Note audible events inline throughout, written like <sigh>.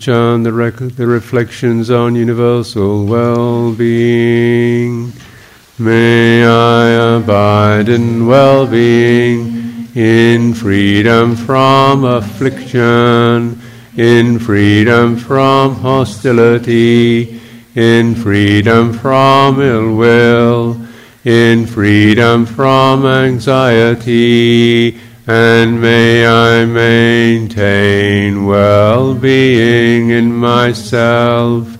Chant the, rec- the reflections on universal well-being. May I abide in well-being, in freedom from affliction, in freedom from hostility, in freedom from ill will, in freedom from anxiety, and may I maintain well being in myself.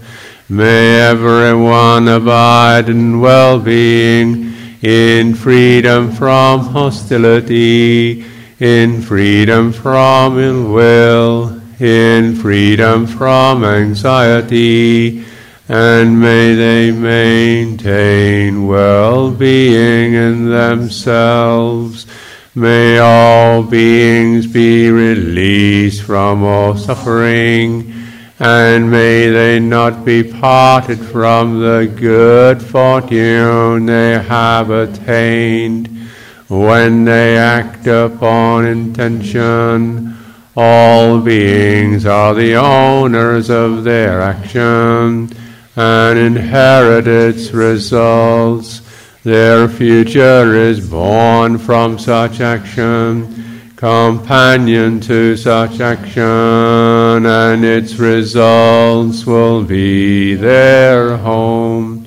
May everyone abide in well being, in freedom from hostility, in freedom from ill will, in freedom from anxiety, and may they maintain well being in themselves. May all beings be released from all suffering, and may they not be parted from the good fortune they have attained when they act upon intention. All beings are the owners of their action and inherit its results. Their future is born from such action, companion to such action, and its results will be their home.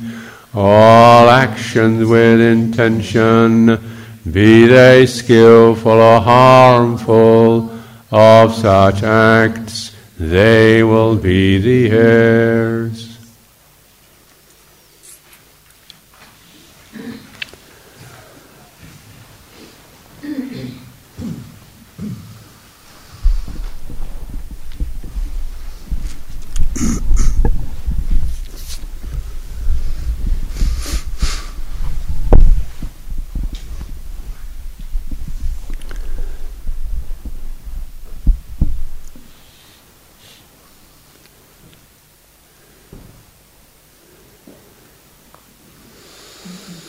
All actions with intention, be they skillful or harmful, of such acts they will be the heirs. Mm-hmm.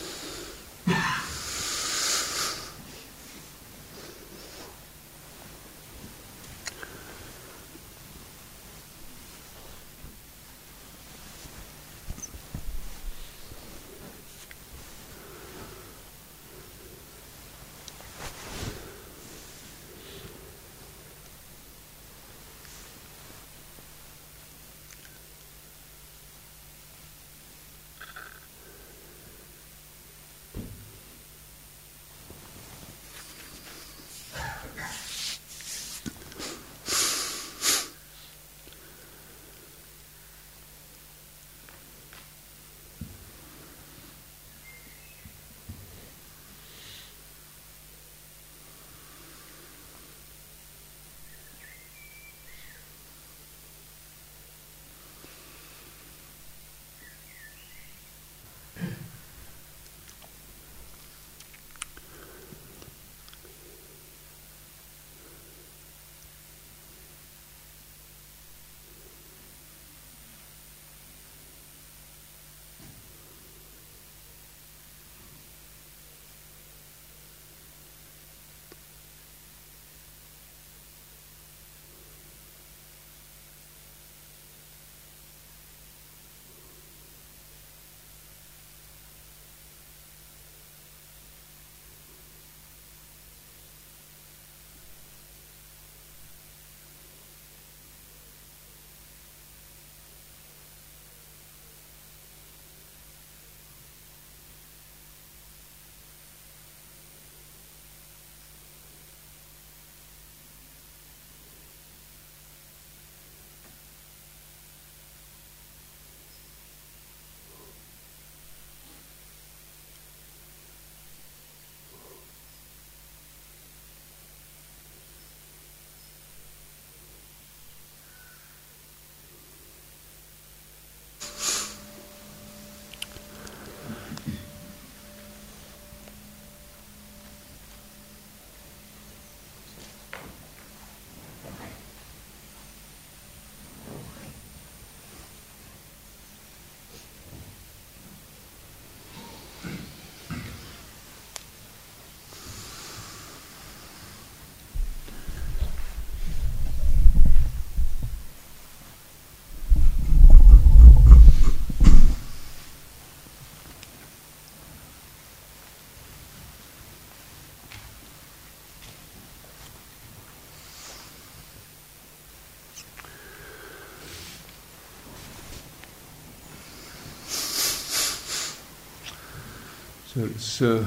So let's uh,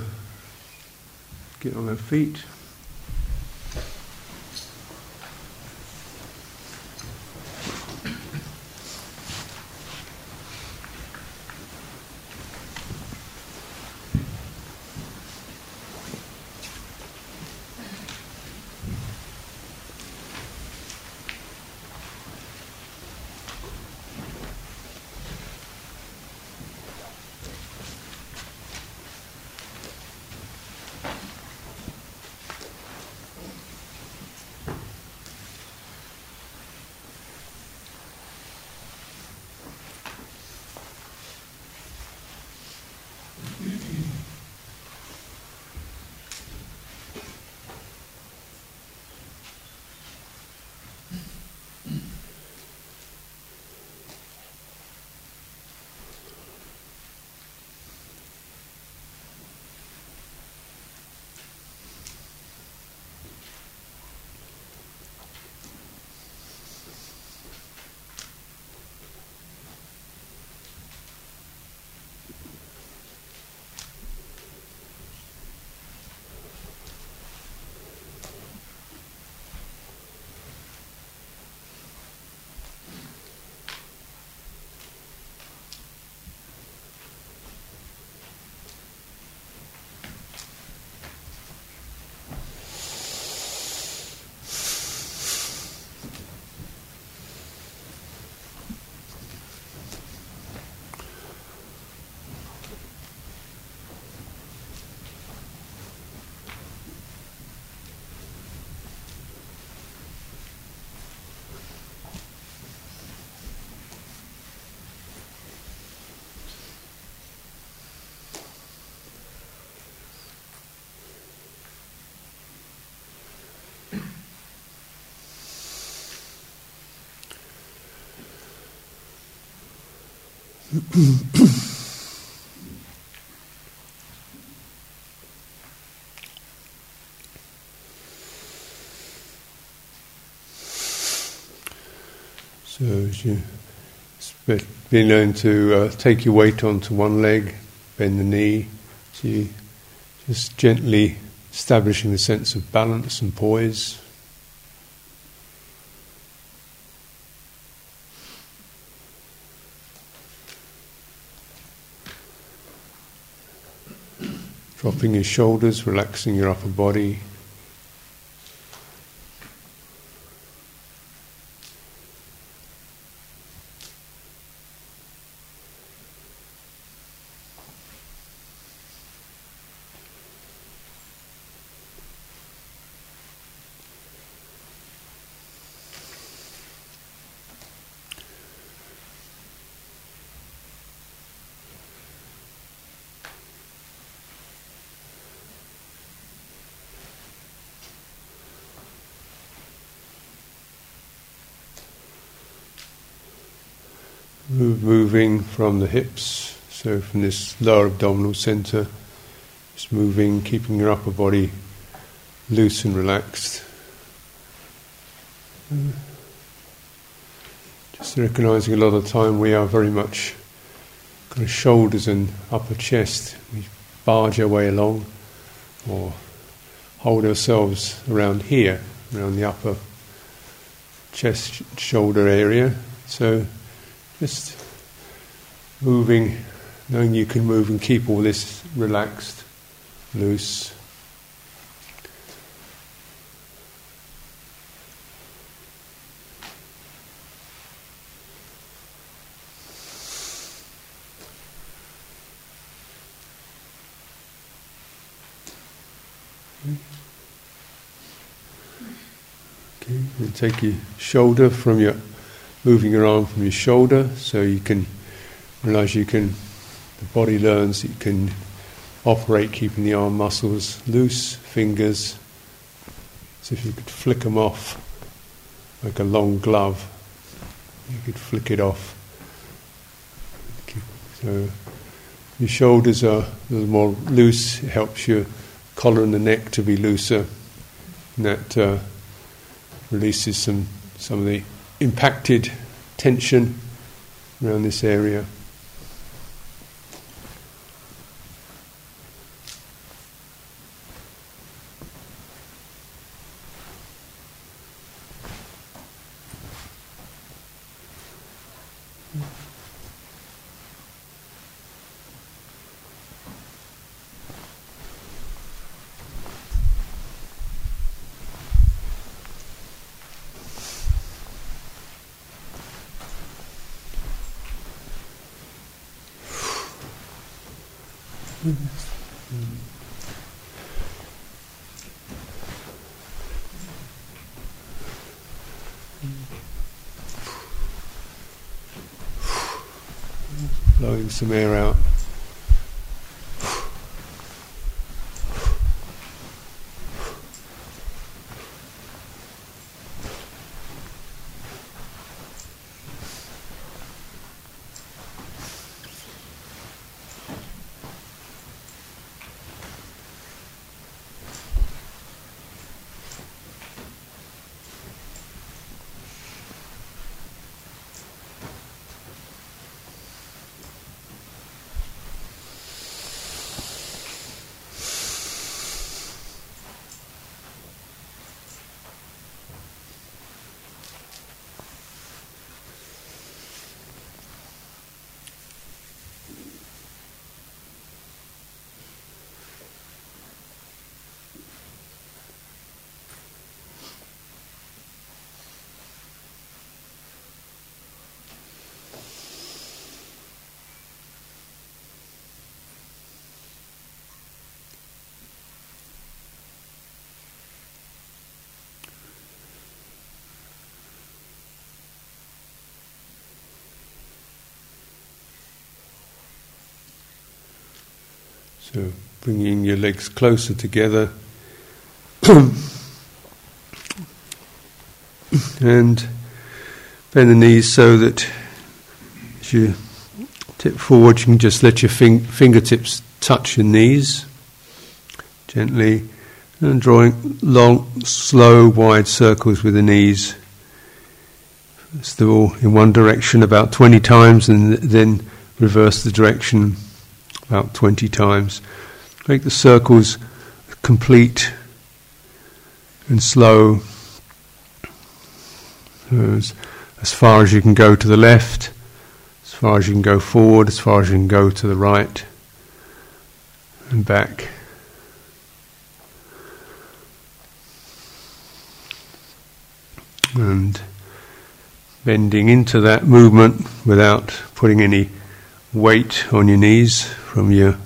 get on our feet. <coughs> So as you be learn to uh, take your weight onto one leg, bend the knee, so just gently establishing the sense of balance and poise. Dropping your shoulders, relaxing your upper body. moving from the hips, so from this lower abdominal center, just moving, keeping your upper body loose and relaxed. Just recognizing a lot of time we are very much kind of shoulders and upper chest. We barge our way along or hold ourselves around here, around the upper chest shoulder area. So just moving, knowing you can move and keep all this relaxed, loose. Okay, and take your shoulder from your moving your arm from your shoulder so you can realize you can, the body learns you can operate keeping the arm muscles loose, fingers, so if you could flick them off like a long glove, you could flick it off. So your shoulders are a little more loose, it helps your collar and the neck to be looser, and that uh, releases some, some of the impacted tension around this area. Blowing some air out. So bringing your legs closer together. <coughs> And bend the knees so that as you tip forward, you can just let your fing- fingertips touch your knees gently. And drawing long, slow, wide circles with the knees. First of all, in one direction about 20 times and then reverse the direction about 20 times. Make the circles complete and slow as, as far as you can go to the left, as far as you can go forward, as far as you can go to the right and back. And bending into that movement without putting any weight on your knees from your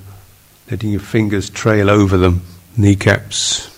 letting your fingers trail over them, kneecaps.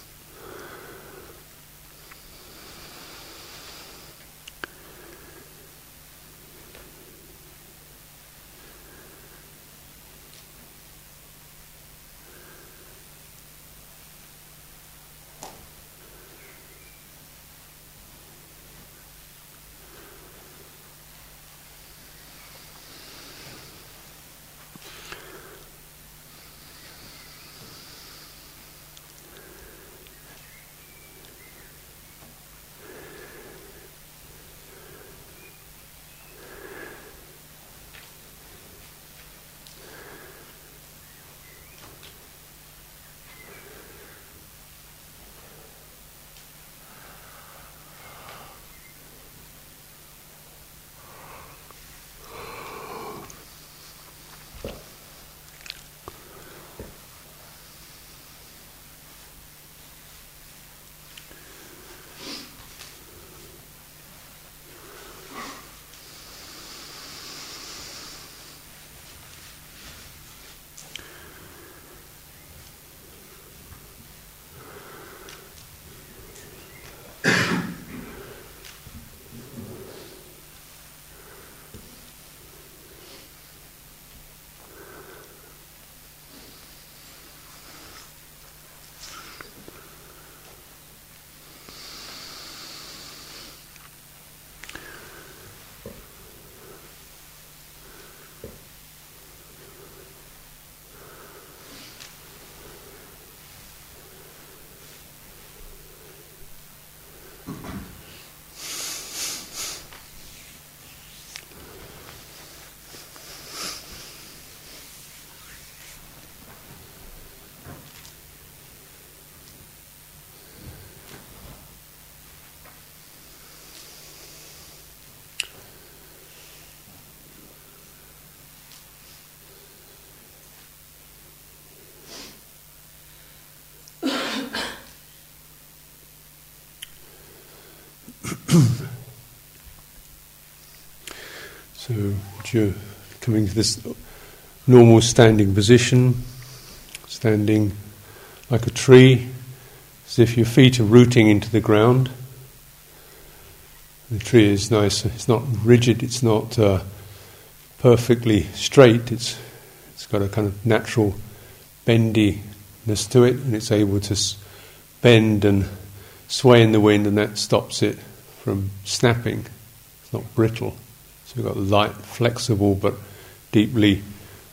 <clears throat> so you're coming to this normal standing position, standing like a tree, as if your feet are rooting into the ground. The tree is nice, it's not rigid, it's not uh, perfectly straight, it's, it's got a kind of natural bendiness to it, and it's able to bend and sway in the wind, and that stops it from snapping. It's not brittle. So we've got light, flexible, but deeply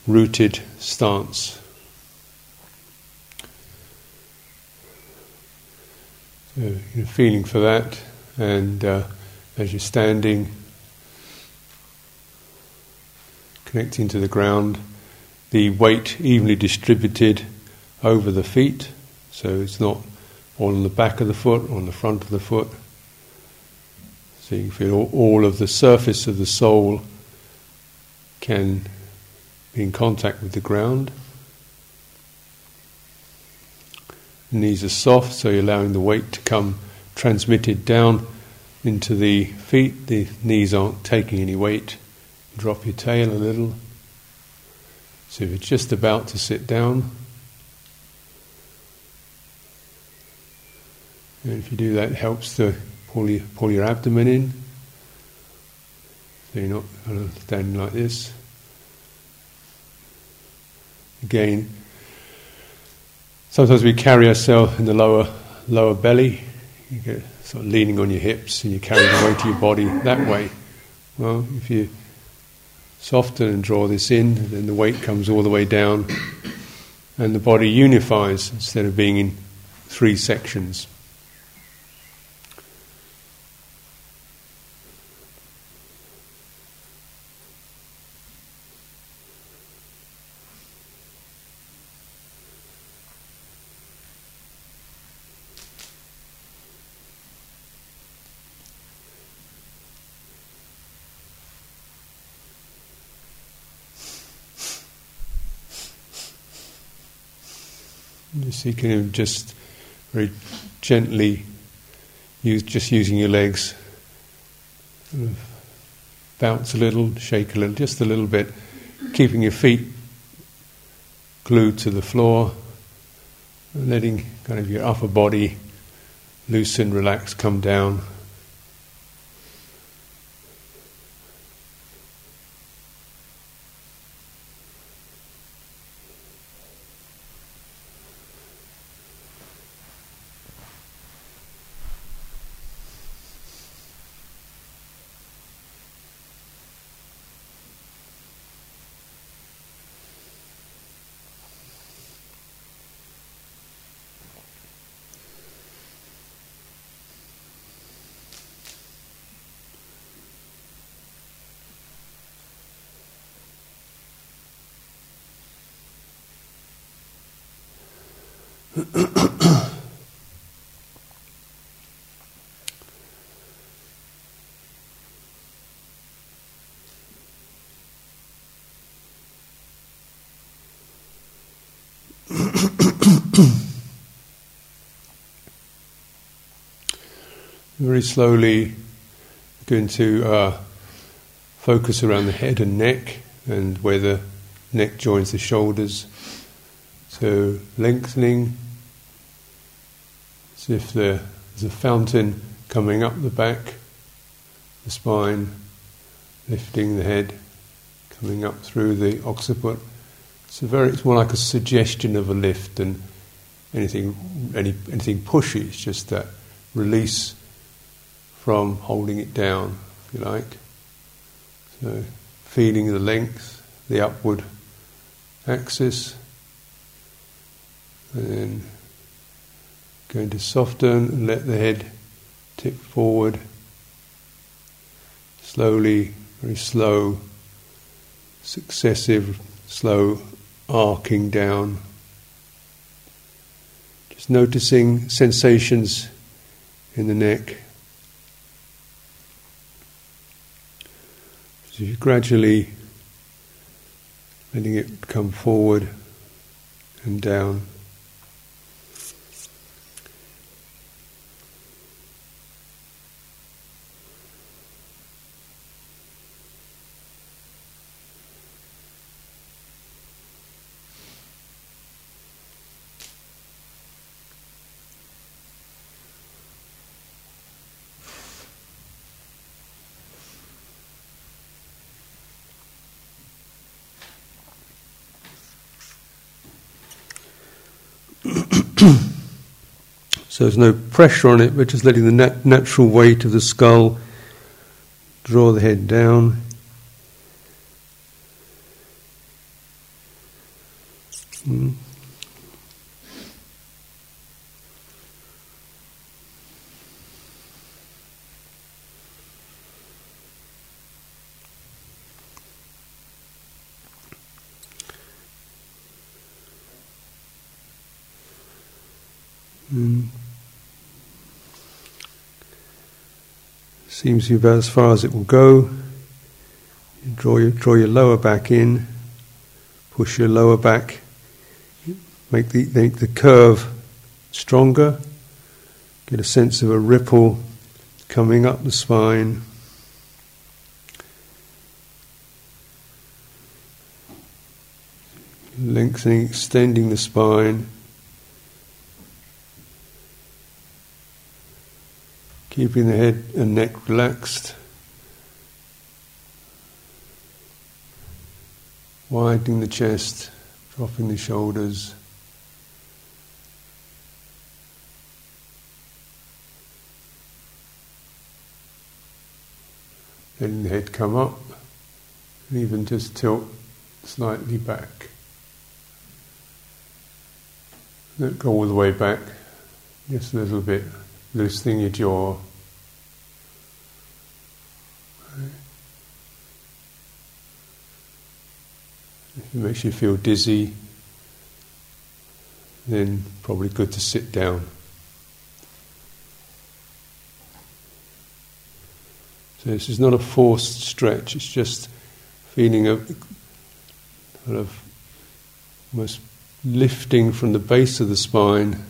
rooted stance. So you're feeling for that, and uh, as you're standing, connecting to the ground, the weight evenly distributed over the feet, so it's not all on the back of the foot on the front of the foot. So all, of the surface of the sole can be in contact with the ground. Knees are soft, so you're allowing the weight to come transmitted down into the feet. The knees aren't taking any weight. Drop your tail a little. So if you're just about to sit down, and if you do that, it helps to pull your, pull your abdomen in. So you're not standing like this. Again, sometimes we carry ourselves in the lower lower belly. You get sort of leaning on your hips and you carry the weight of your body that way. Well, if you soften and draw this in, then the weight comes all the way down and the body unifies instead of being in three sections. So you can just very gently use just using your legs, bounce a little, shake a little, just a little bit, keeping your feet glued to the floor, letting kind of your upper body loosen, relax, come down. Very slowly going to uh, focus around the head and neck and where the neck joins the shoulders. So lengthening as if there's a fountain coming up the back, the spine, lifting the head, coming up through the occiput. It's very it's more like a suggestion of a lift than anything any anything pushy, it's just that release from holding it down, if you like. So feeling the length, the upward axis, and then going to soften and let the head tip forward slowly, very slow, successive, slow arcing down. Just noticing sensations in the neck. So you're gradually letting it come forward and down. <clears throat> so there's no pressure on it, but just letting the nat- natural weight of the skull draw the head down. Seems as far as it will go. You draw your draw your lower back in, push your lower back, make the make the curve stronger. Get a sense of a ripple coming up the spine. Lengthening, extending the spine. Keeping the head and neck relaxed, widening the chest, dropping the shoulders. Letting the head come up and even just tilt slightly back. Don't go all the way back, just a little bit loosening your jaw. If it makes you feel dizzy, then probably good to sit down. So this is not a forced stretch, it's just feeling a kind of almost lifting from the base of the spine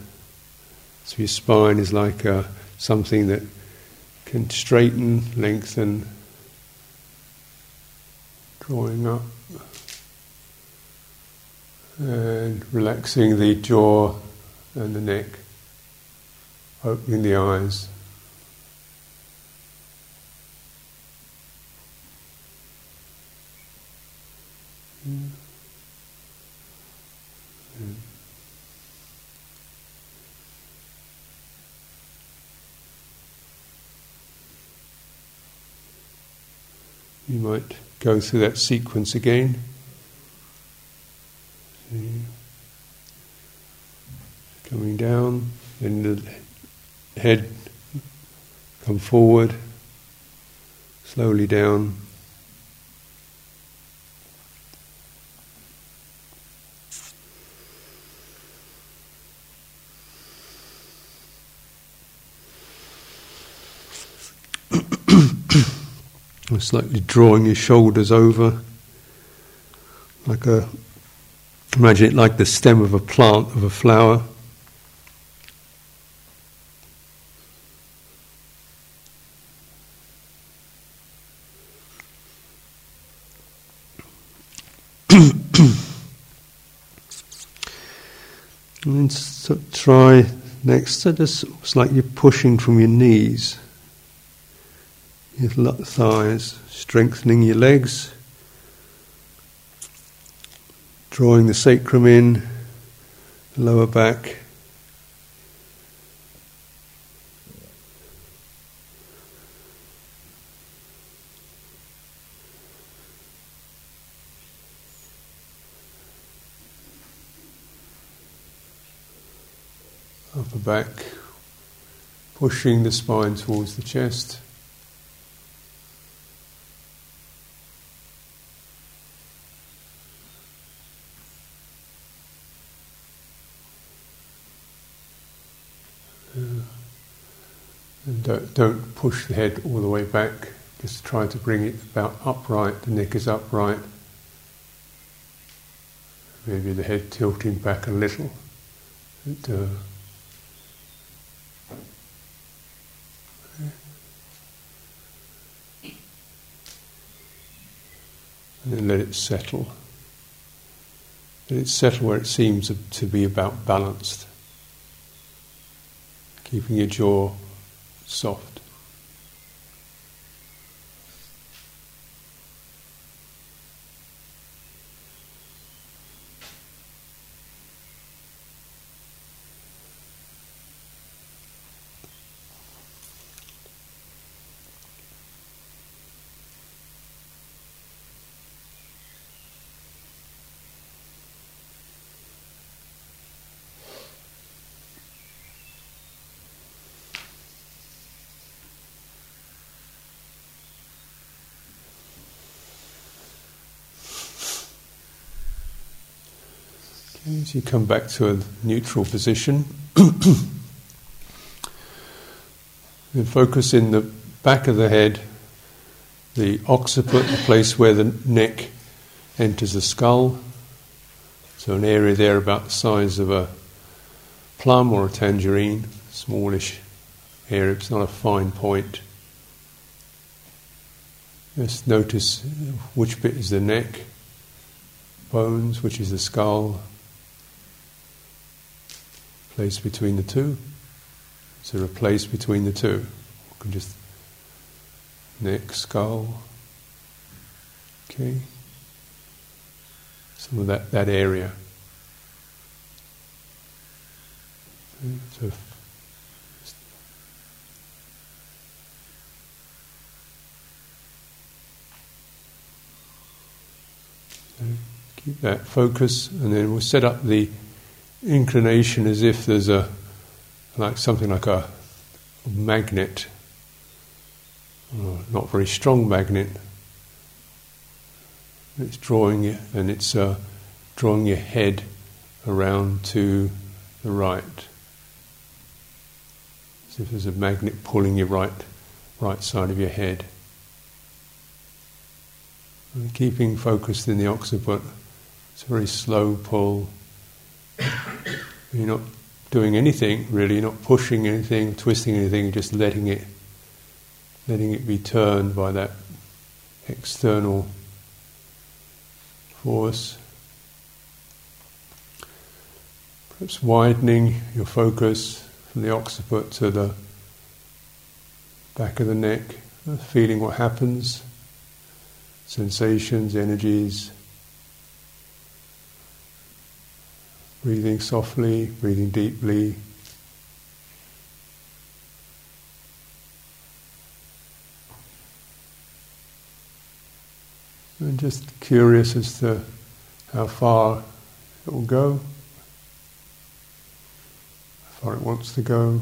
so your spine is like uh, something that can straighten, lengthen, drawing up, and relaxing the jaw and the neck, opening the eyes. You might go through that sequence again. Coming down, then the head come forward, slowly down. Slightly drawing your shoulders over, like a imagine it like the stem of a plant of a flower. <clears throat> and then so try next, so just, it's like you're pushing from your knees your thighs, strengthening your legs, drawing the sacrum in, lower back. Upper back, pushing the spine towards the chest. Don't, push the head all the way back. Just try to bring it about upright. The neck is upright. Maybe the head tilting back a little. Uh, and then let it settle. Let it settle where it seems to be about balanced. Keeping your jaw soft. As you come back to a neutral position, <clears throat> then focus in the back of the head, the occiput, the place where the neck enters the skull. So, an area there about the size of a plum or a tangerine, smallish area, it's not a fine point. Just notice which bit is the neck, bones, which is the skull, place between the two. Is there a place between the two? You can just neck, skull. Okay. Some of that, that area. So keep that focus, and then we'll set up the inclination as if there's a like something like a magnet, uh, not very strong magnet. It's drawing you, and it's uh, drawing your head around to the right, as if there's a magnet pulling your right right side of your head. And keeping focused in the occiput, it's a very slow pull. You're not doing anything really, you're not pushing anything, twisting anything, just letting it letting it be turned by that external force. Perhaps widening your focus from the occiput to the back of the neck, feeling what happens sensations, energies. Breathing softly, breathing deeply. And just curious as to how far it will go, how far it wants to go.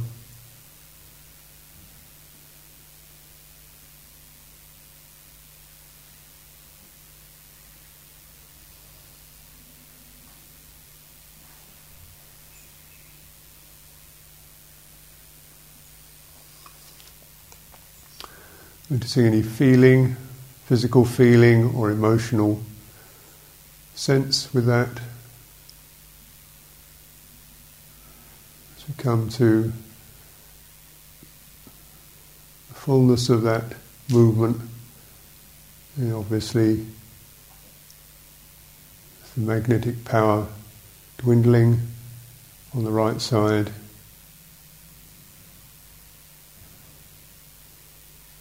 Noticing any feeling, physical feeling or emotional sense with that. As we come to the fullness of that movement, and obviously the magnetic power dwindling on the right side.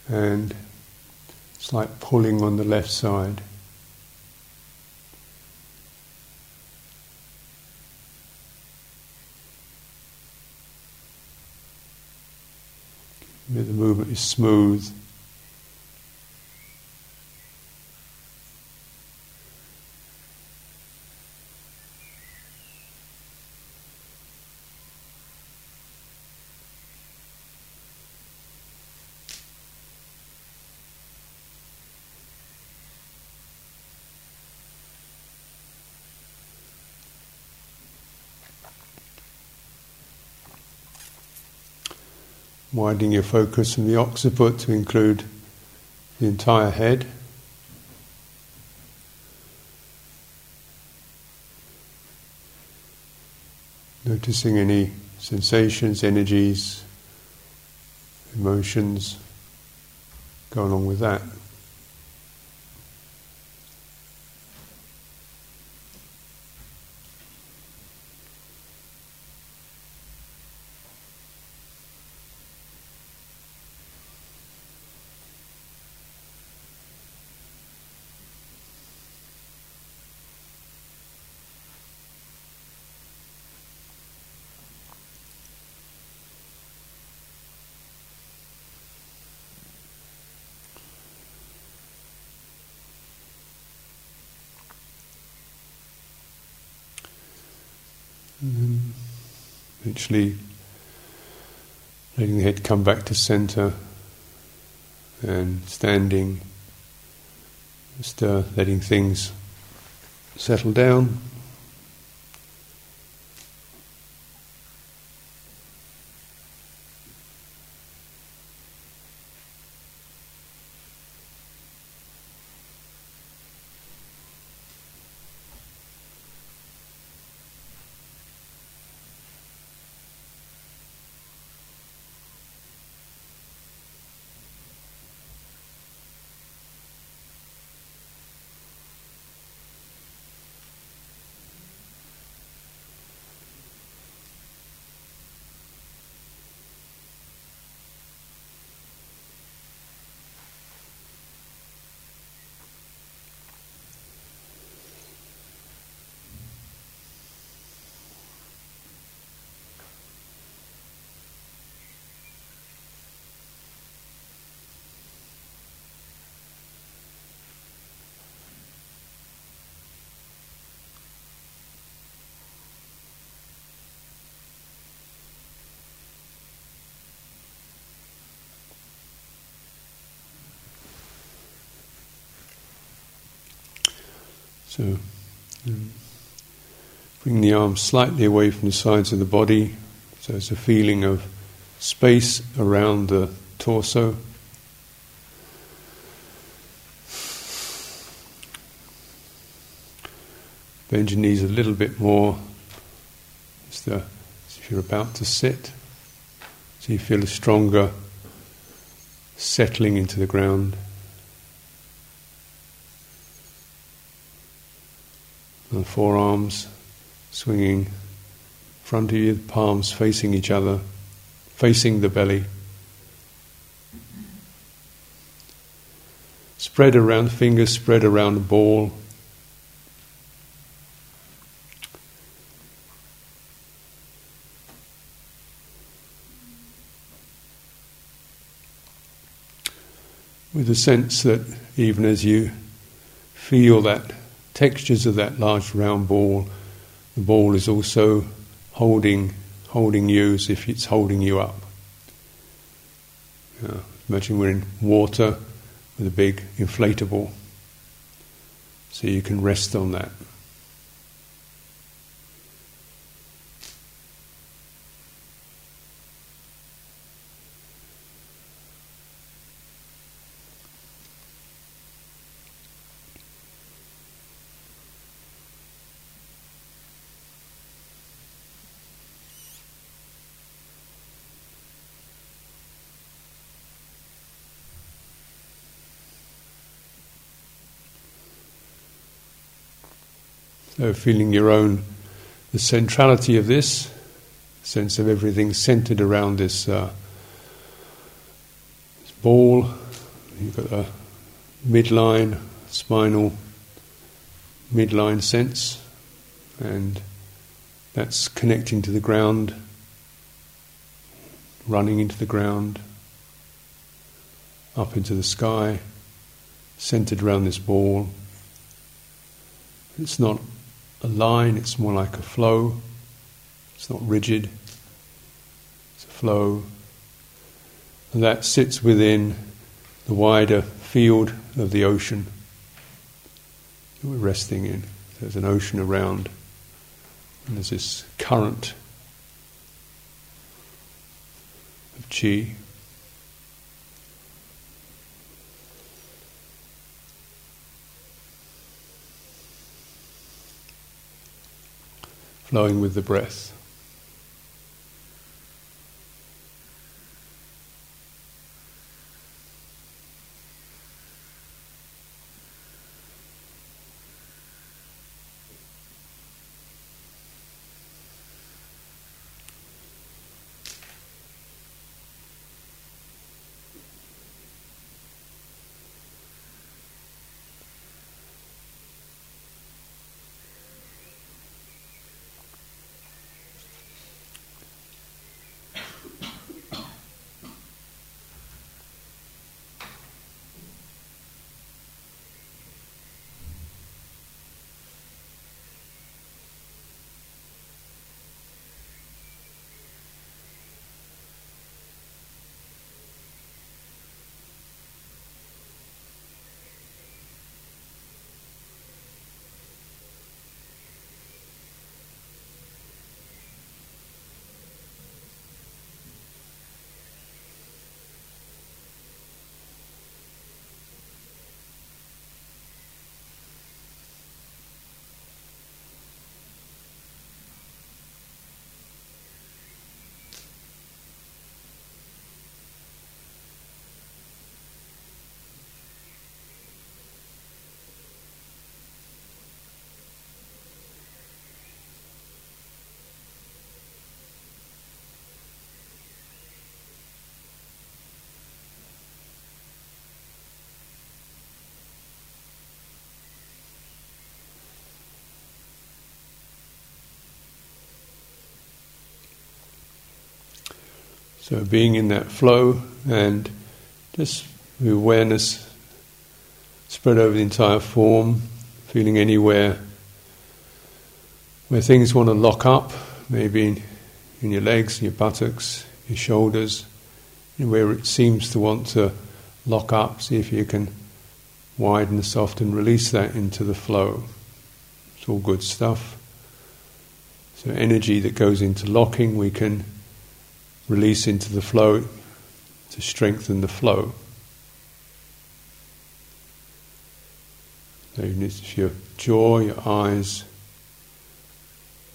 And it's like pulling on the left side. The movement is smooth. Widening your focus from the occiput to include the entire head. Noticing any sensations, energies, emotions go along with that. And eventually letting the head come back to center and standing, just uh, letting things settle down. So bring the arms slightly away from the sides of the body, so it's a feeling of space around the torso. Bend your knees a little bit more as, the, as if you're about to sit. So you feel a stronger settling into the ground. The forearms swinging front of you, the palms facing each other, facing the belly. Spread around, fingers spread around the ball. with the sense that even as you feel that textures of that large round ball, the ball is also holding holding you as if it's holding you up. Yeah, imagine we're in water with a big inflatable, so you can rest on that. Feeling your own, the centrality of this, sense of everything centered around this, uh, this ball. You've got a midline, spinal midline sense, and that's connecting to the ground, running into the ground, up into the sky, centered around this ball. It's not a line, it's more like a flow. It's not rigid, it's a flow. And that sits within the wider field of the ocean that we're resting in. There's an ocean around, and there's this current of chi. Flowing with the breath. So being in that flow and just the awareness spread over the entire form, feeling anywhere where things want to lock up, maybe in, your legs, your buttocks, your shoulders, where it seems to want to lock up, see if you can widen, soften, release that into the flow. It's all good stuff. So, energy that goes into locking, we can release into the flow to strengthen the flow. So, if your jaw, your eyes,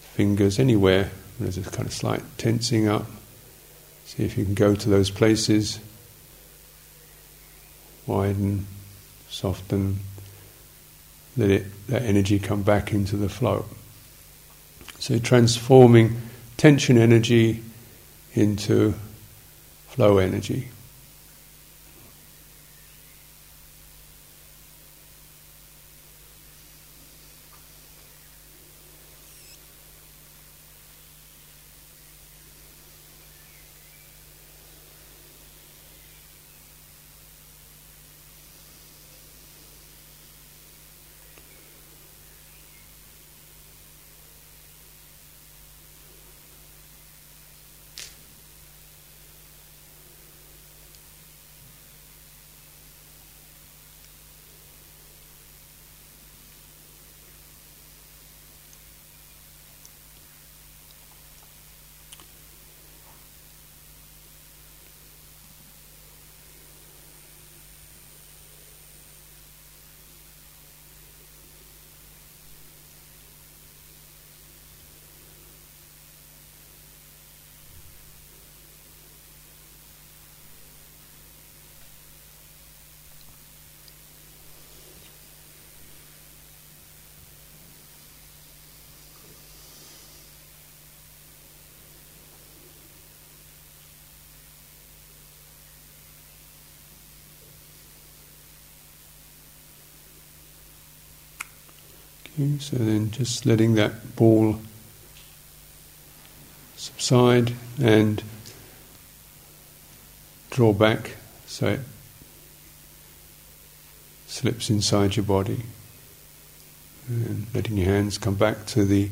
fingers, anywhere, there's a kind of slight tensing up. See if you can go to those places, widen, soften, let it, that energy come back into the flow. So transforming tension energy into flow energy. Okay, so then just letting that ball subside and draw back so it slips inside your body. And letting your hands come back to the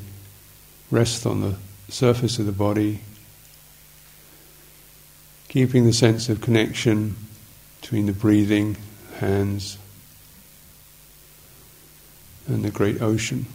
rest on the surface of the body, keeping the sense of connection between the breathing, hands, and the great ocean.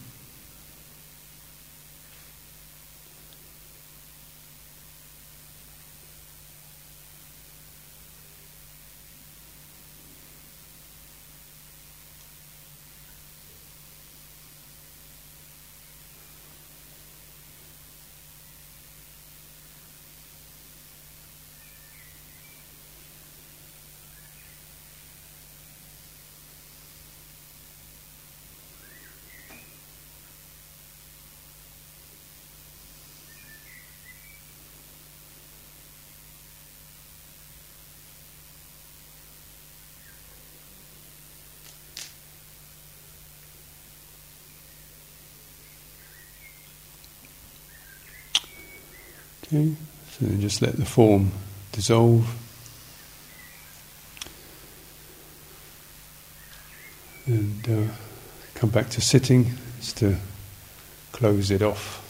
Okay, so just let the form dissolve. And uh, come back to sitting just to close it off.